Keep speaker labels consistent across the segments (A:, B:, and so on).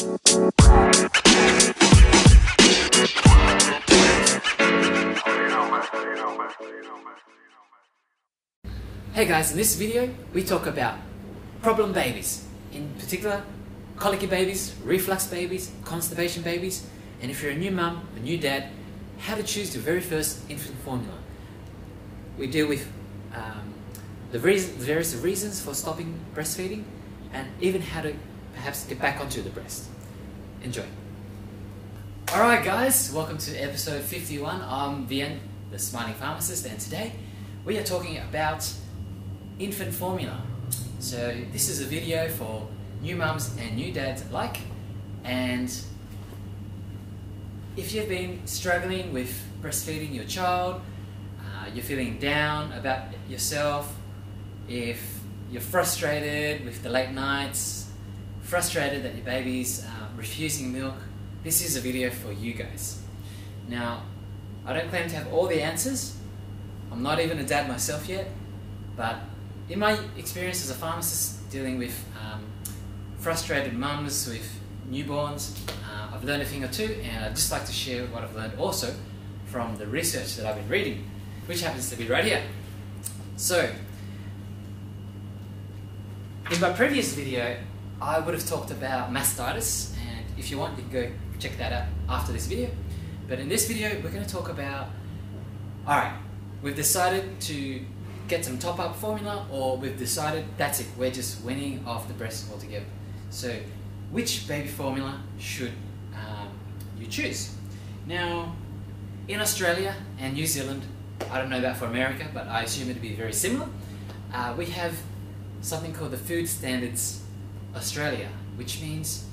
A: Hey guys, in this video we talk about problem babies, in particular colicky babies, reflux babies, constipation babies, and if you're a new mum, a new dad, how to choose your very first infant formula. We deal with um, the reason, various reasons for stopping breastfeeding and even how to perhaps get back onto the breast. Enjoy. Alright guys, welcome to episode 51. I'm Vian, the Smiling Pharmacist, and today we are talking about infant formula. So this is a video for new mums and new dads alike and if you've been struggling with breastfeeding your child, uh, you're feeling down about yourself, if you're frustrated with the late nights, frustrated that your baby's uh, refusing milk, this is a video for you guys. Now, I don't claim to have all the answers. I'm not even a dad myself yet, but in my experience as a pharmacist dealing with um, frustrated mums with newborns, uh, I've learned a thing or two, and I'd just like to share what I've learned also from the research that I've been reading, which happens to be right here. So, in my previous video, I would have talked about mastitis, and if you want, you can go check that out after this video. But in this video, we're going to talk about, alright, we've decided to get some top up formula or we've decided that's it, we're just winning off the breast altogether. So which baby formula should um, you choose? Now, in Australia and New Zealand, I don't know about for America, but I assume it to be very similar, uh, we have something called the Food Standards Australia, which means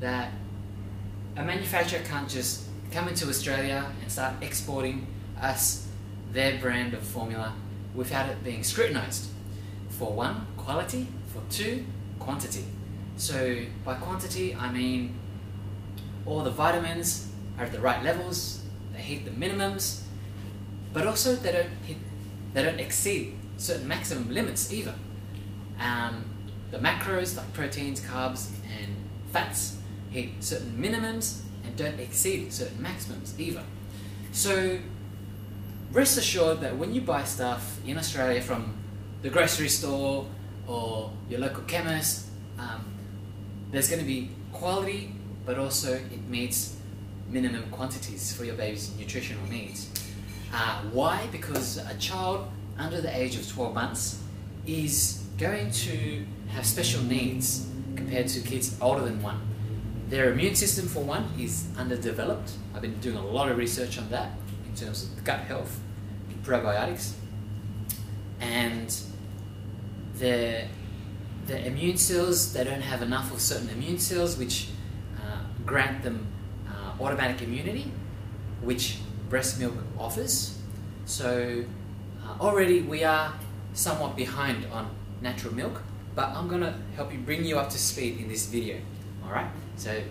A: that a manufacturer can't just come into Australia and start exporting us their brand of formula without it being scrutinized. For one, quality. For two, quantity. So by quantity, I mean all the vitamins are at the right levels, they hit the minimums, but also they don't hit, they don't exceed certain maximum limits either. Um, the macros like proteins, carbs, and fats hit certain minimums and don't exceed certain maximums either. So rest assured that when you buy stuff in Australia from the grocery store or your local chemist, um, there's going to be quality, but also it meets minimum quantities for your baby's nutritional needs. Uh, why? Because a child under the age of 12 months is going to have special needs compared to kids older than one. Their immune system, for one, is underdeveloped. I've been doing a lot of research on that in terms of gut health, probiotics, and the the immune cells they don't have enough of certain immune cells which uh, grant them uh, automatic immunity, which breast milk offers. So uh, already we are somewhat behind on natural milk, but I'm gonna help you bring you up to speed in this video. All right, so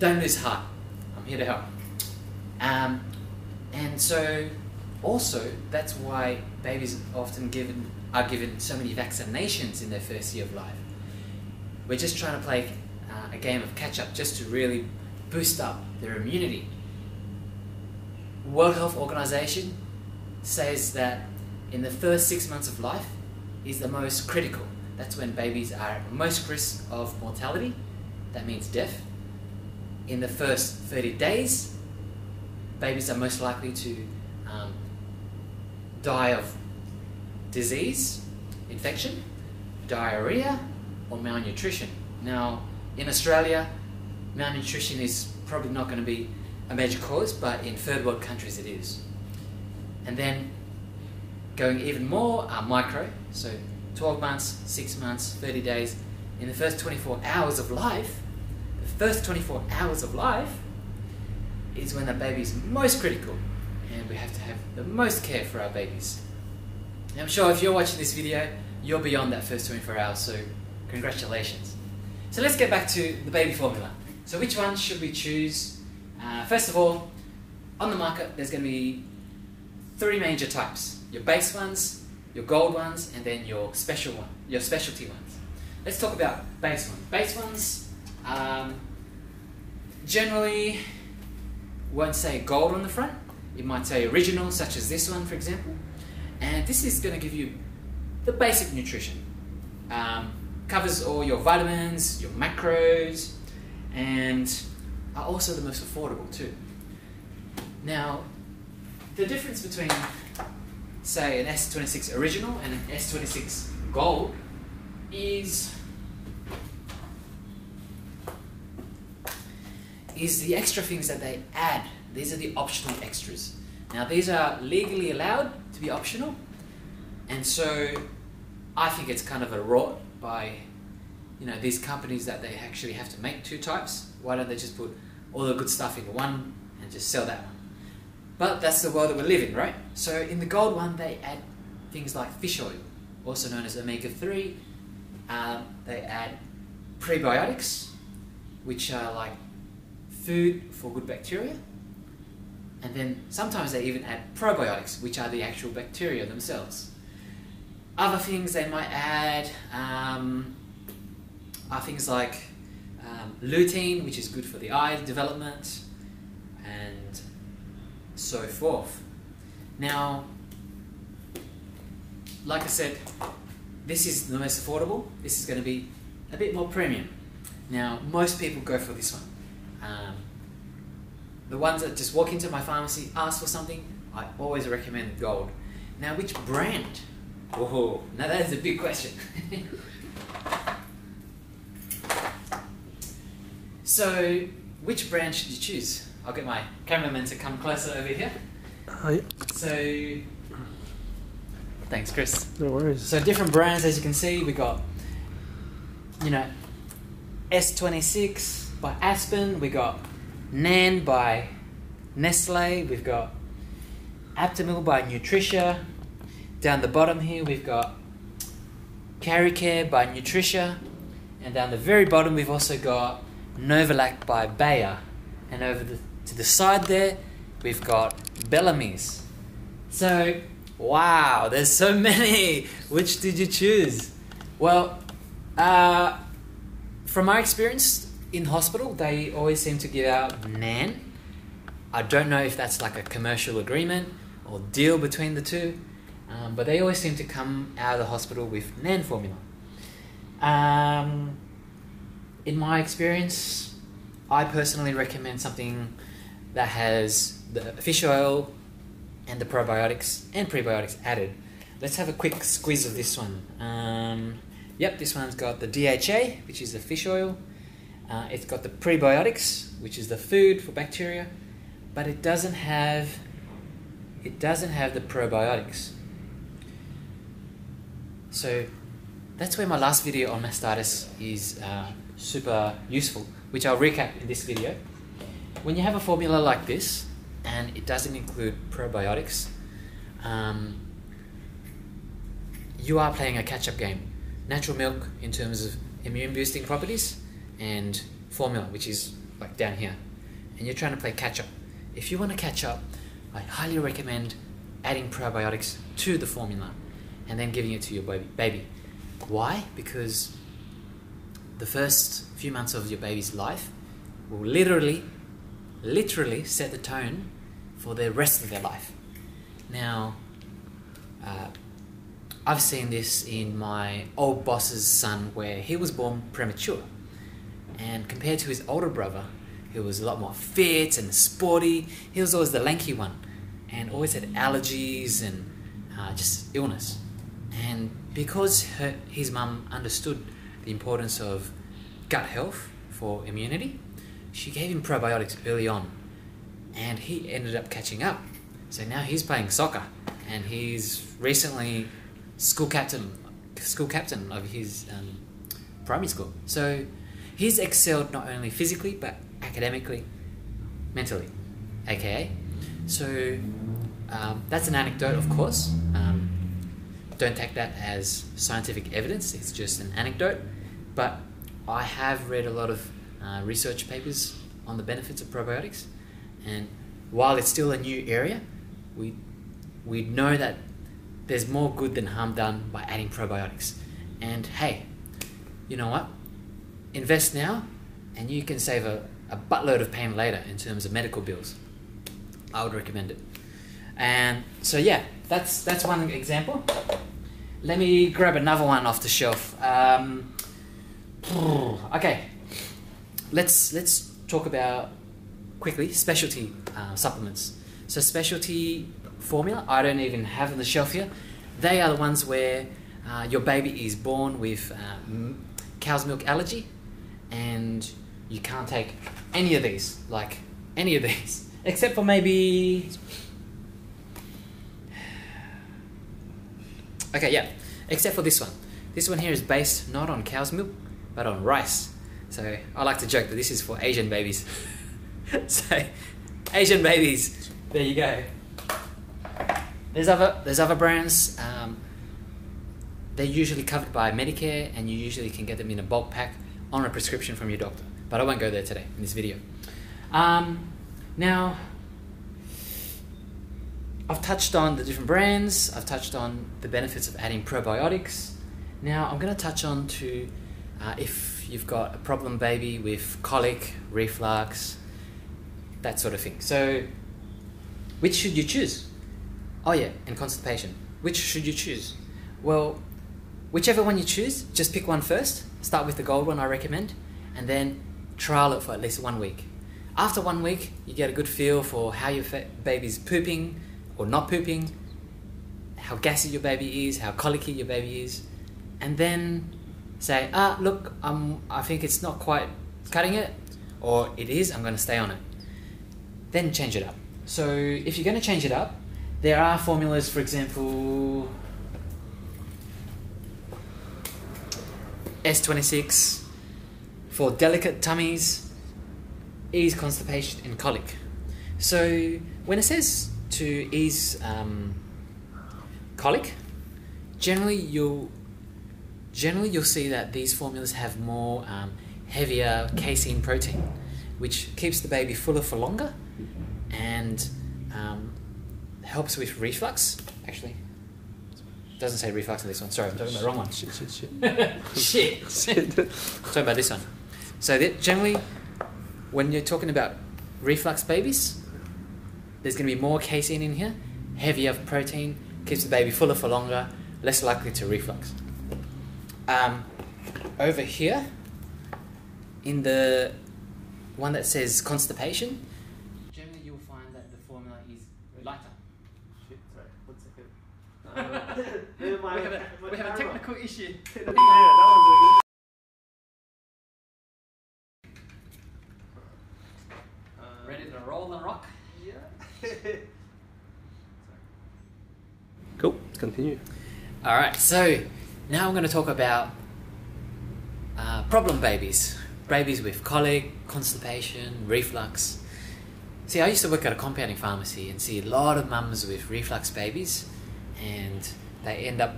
A: don't lose heart. I'm here to help. Um, and so, also, that's why babies often given are given so many vaccinations in their first year of life. We're just trying to play uh, a game of catch up just to really boost up their immunity. World Health Organization says that in the first six months of life is the most critical. That's when babies are most risk of mortality. That means death. In the first 30 days, babies are most likely to um, die of disease, infection, diarrhea, or malnutrition. Now, in Australia, malnutrition is probably not going to be a major cause, but in third world countries it is. And then going even more uh, micro, so 12 months, 6 months, 30 days, in the first 24 hours of life, the first 24 hours of life is when the baby is most critical and we have to have the most care for our babies. I'm sure if you're watching this video, you're beyond that first 24 hours, so congratulations. So let's get back to the baby formula. So which one should we choose? Uh, first of all, on the market, there's going to be three major types. Your base ones, your gold ones, and then your special one, your specialty ones. Let's talk about base ones. Base ones, um, generally won't say gold on the front. It might say original, such as this one, for example. And this is going to give you the basic nutrition. Um, covers all your vitamins, your macros, and are also the most affordable too. Now, the difference between, say, an S26 original and an S26 gold is is the extra things that they add. These are the optional extras. Now, these are legally allowed to be optional, and so I think it's kind of a rot by you know these companies that they actually have to make two types. Why don't they just put all the good stuff into one and just sell that one? But that's the world that we live in, right? So in the gold one, they add things like fish oil, also known as omega three. Um, they add prebiotics, which are like food for good bacteria. And then sometimes they even add probiotics, which are the actual bacteria themselves. Other things they might add um, are things like um, lutein, which is good for the eye development, so forth. Now, like I said, this is the most affordable. This is going to be a bit more premium. Now, most people go for this one. Um, the ones that just walk into my pharmacy, ask for something, I always recommend gold. Now, which brand? Oh, now that is a big question. so, which brand should you choose? I'll get my cameraman to come closer over here.
B: Oh, Hi.
A: So, thanks, Chris.
B: No worries.
A: So different brands, as you can see, we got, you know, S26 by Aspen. We got Nan by Nestle. We've got Aptamil by Nutricia. Down the bottom here, we've got Karicare by Nutricia. And down the very bottom, we've also got Novalac by Bayer. And over the, to the side there, we've got Bellamy's. So, wow, there's so many. Which did you choose? Well, uh, from my experience in hospital, they always seem to give out Nan. I don't know if that's like a commercial agreement or deal between the two, um, but they always seem to come out of the hospital with Nan formula. Um, in my experience, I personally recommend something that has the fish oil and the probiotics and prebiotics added. Let's have a quick squeeze of this one. Um, yep, this one's got the DHA, which is the fish oil. Uh, it's got the prebiotics, which is the food for bacteria, but it doesn't have it doesn't have the probiotics. So that's where my last video on mastitis is uh, super useful, which I'll recap in this video. When you have a formula like this and it doesn't include probiotics, um, you are playing a catch-up game. Natural milk in terms of immune boosting properties and formula, which is like down here, and you're trying to play catch-up. If you want to catch up, I highly recommend adding probiotics to the formula and then giving it to your baby. baby. Why? Because the first few months of your baby's life will literally, literally set the tone for the rest of their life. Now, uh, I've seen this in my old boss's son where he was born premature. And compared to his older brother, who was a lot more fit and sporty, he was always the lanky one and always had allergies and uh, just illness. And because her, his mum understood the importance of gut health for immunity, she gave him probiotics early on, and he ended up catching up. So now he's playing soccer, and he's recently school captain, school captain of his um, primary school. So he's excelled not only physically but academically, mentally, aka. So um, that's an anecdote, of course. Um, don't take that as scientific evidence, it's just an anecdote. But I have read a lot of uh, research papers on the benefits of probiotics, and while it's still a new area, we, we know that there's more good than harm done by adding probiotics. And hey, you know what? Invest now and you can save a, a buttload of pain later in terms of medical bills. I would recommend it. And so yeah, that's that's one example. Let me grab another one off the shelf. Um, okay, let's let's talk about quickly specialty uh, supplements. So specialty formula, I don't even have on the shelf here. They are the ones where uh, your baby is born with uh, cow's milk allergy, and you can't take any of these, like any of these, except for maybe. Okay, yeah, except for this one. This one here is based not on cow's milk, but on rice. So I like to joke that this is for Asian babies. so, Asian babies, there you go. There's other there's other brands. Um, they're usually covered by Medicare, and you usually can get them in a bulk pack on a prescription from your doctor. But I won't go there today in this video. Um, now, I've touched on the different brands. I've touched on the benefits of adding probiotics. Now, I'm going to touch on to uh, if you've got a problem baby with colic, reflux, that sort of thing. So, which should you choose? Oh yeah, and constipation. Which should you choose? Well, whichever one you choose, just pick one first. Start with the gold one I recommend, and then trial it for at least one week. After one week, you get a good feel for how your baby's pooping or not pooping, how gassy your baby is, how colicky your baby is, and then say, ah, look, um, I think it's not quite cutting it, or it is, I'm going to stay on it. Then change it up. So if you're going to change it up, there are formulas, for example, S26 for delicate tummies, ease constipation and colic. So when it says to ease um, colic, generally you'll generally you'll see that these formulas have more um, heavier casein protein, which keeps the baby fuller for longer and um, helps with reflux. Actually, doesn't say reflux in this one. Sorry, I'm talking about the wrong one.
B: Shit, shit, shit.
A: shit. shit. talking about this one. So that generally, when you're talking about reflux babies, there's going to be more casein in here, heavier protein, keeps the baby fuller for longer, less likely to reflux. Um, over here, in the one that says constipation, generally you'll find that the formula is lighter.
B: Shit, sorry. One second.
A: we, have a, we have a technical issue.
B: yeah, that one's
A: Ready to roll and rock?
B: Yeah. cool. Let's continue.
A: All right, so now I'm going to talk about uh, problem babies, babies with colic, constipation, reflux. See, I used to work at a compounding pharmacy and see a lot of mums with reflux babies, and they end up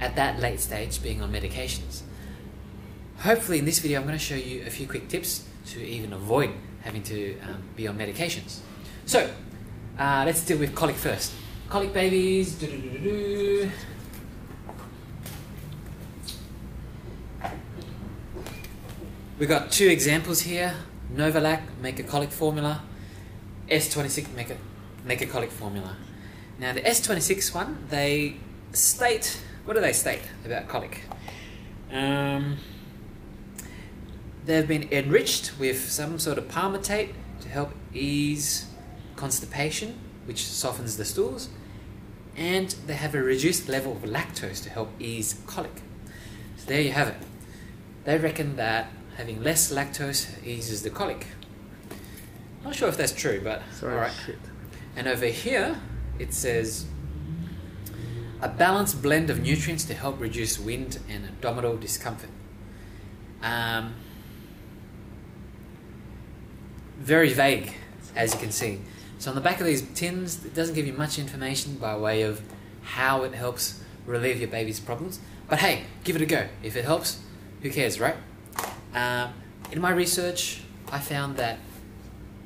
A: at that late stage being on medications. Hopefully, in this video, I'm going to show you a few quick tips to even avoid having to um, be on medications. So, uh, let's deal with colic first. Colic babies. doo-doo-doo-doo-doo. We got two examples here. Novalac, make a colic formula. S26, make a, make a colic formula. Now the S26 one, they state, what do they state about colic? Um, they've been enriched with some sort of palmitate to help ease constipation, which softens the stools, and they have a reduced level of lactose to help ease colic. So there you have it. They reckon that having less lactose eases the colic. Not sure if that's true, but
B: Sorry.
A: all right.
B: Shit.
A: And over here, it says a balanced blend of nutrients to help reduce wind and abdominal discomfort. Um, very vague, as you can see. So on the back of these tins, it doesn't give you much information by way of how it helps relieve your baby's problems. But hey, give it a go. If it helps, who cares, right? Um, in my research, I found that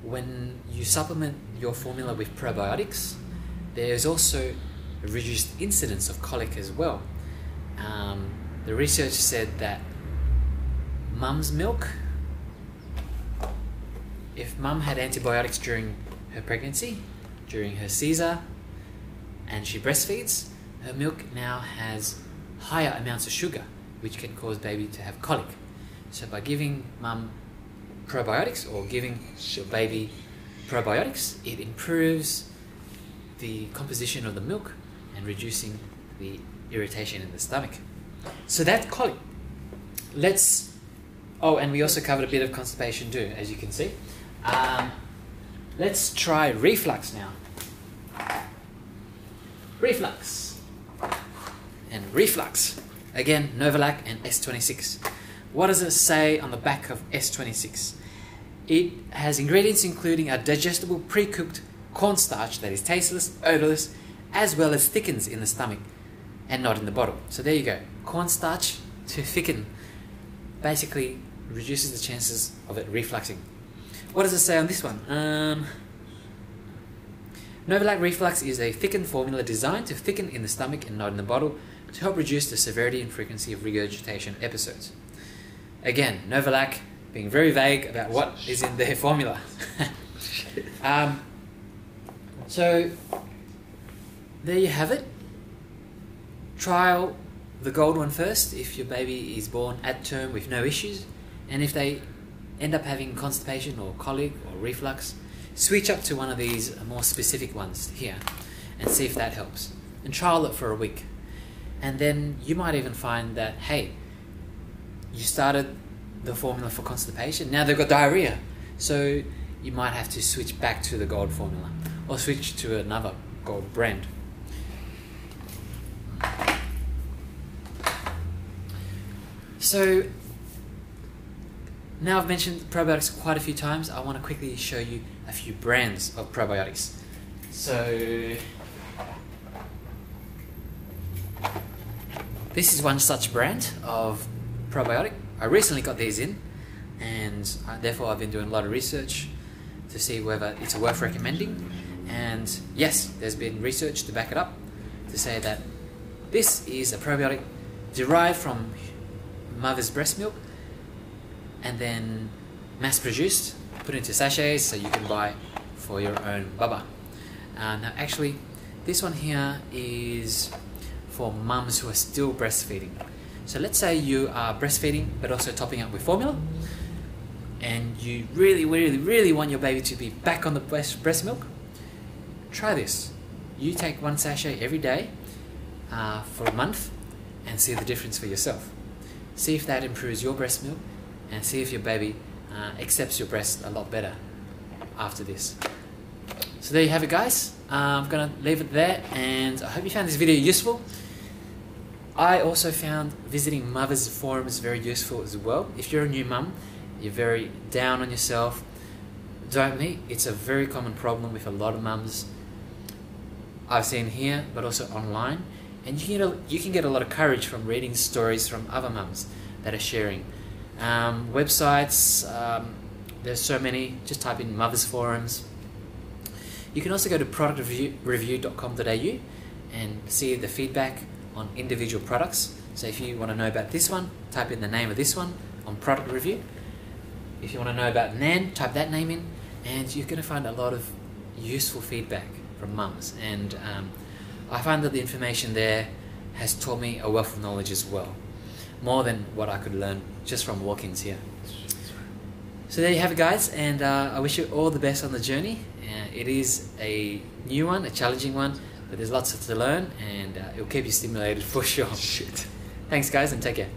A: when you supplement your formula with probiotics, there's also a reduced incidence of colic as well. Um, the research said that mum's milk if mum had antibiotics during her pregnancy, during her Caesar, and she breastfeeds, her milk now has higher amounts of sugar, which can cause baby to have colic. So by giving mum probiotics or giving your baby probiotics, it improves the composition of the milk and reducing the irritation in the stomach. So that colic. Let's. Oh, and we also covered a bit of constipation too, as you can see. Um, let's try reflux now. Reflux. And reflux. Again, Novalac and S26. What does it say on the back of S26? It has ingredients including a digestible pre cooked cornstarch that is tasteless, odorless, as well as thickens in the stomach and not in the bottle. So there you go. Cornstarch to thicken basically reduces the chances of it refluxing. What does it say on this one? Um, Reflux is a thickened formula designed to thicken in the stomach and not in the bottle to help reduce the severity and frequency of regurgitation episodes. Again, Novalac being very vague about what is in their formula. um, so, there you have it. Trial the gold one first if your baby is born at term with no issues, and if they end up having constipation or colic or reflux, switch up to one of these more specific ones here and see if that helps. And trial it for a week. And then you might even find that, hey, you started the formula for constipation, now they've got diarrhea. So you might have to switch back to the gold formula or switch to another gold brand. So now I've mentioned probiotics quite a few times. I want to quickly show you a few brands of probiotics. So this is one such brand of probiotic. I recently got these in, and I, therefore I've been doing a lot of research to see whether it's worth recommending. And yes, there's been research to back it up to say that this is a probiotic derived from mother's breast milk and then mass produced, put into sachets so you can buy for your own baba. Uh, now, actually, this one here is for mums who are still breastfeeding. So, let's say you are breastfeeding but also topping up with formula, and you really, really, really want your baby to be back on the breast, breast milk. Try this. You take one sachet every day uh, for a month and see the difference for yourself. See if that improves your breast milk and see if your baby uh, accepts your breast a lot better after this. So there you have it guys. Uh, I'm going to leave it there and I hope you found this video useful. I also found visiting mothers forums very useful as well. If you're a new mum, you're very down on yourself, don't me, it's a very common problem with a lot of mums I've seen here, but also online. And you can, get a, you can get a lot of courage from reading stories from other mums that are sharing. Um, websites, um, there's so many, just type in mothers forums. You can also go to productreview.com.au and see the feedback on individual products. So if you want to know about this one, type in the name of this one on product review. If you want to know about Nan, type that name in, and you're going to find a lot of useful feedback from mums. And um, I find that the information there has taught me a wealth of knowledge as well, more than what I could learn just from walk-ins here. So there you have it, guys, and uh, I wish you all the best on the journey. Uh, it is a new one, a challenging one, but there's lots to learn, and uh, it'll keep you stimulated for sure.
B: Shit.
A: Thanks, guys, and take care.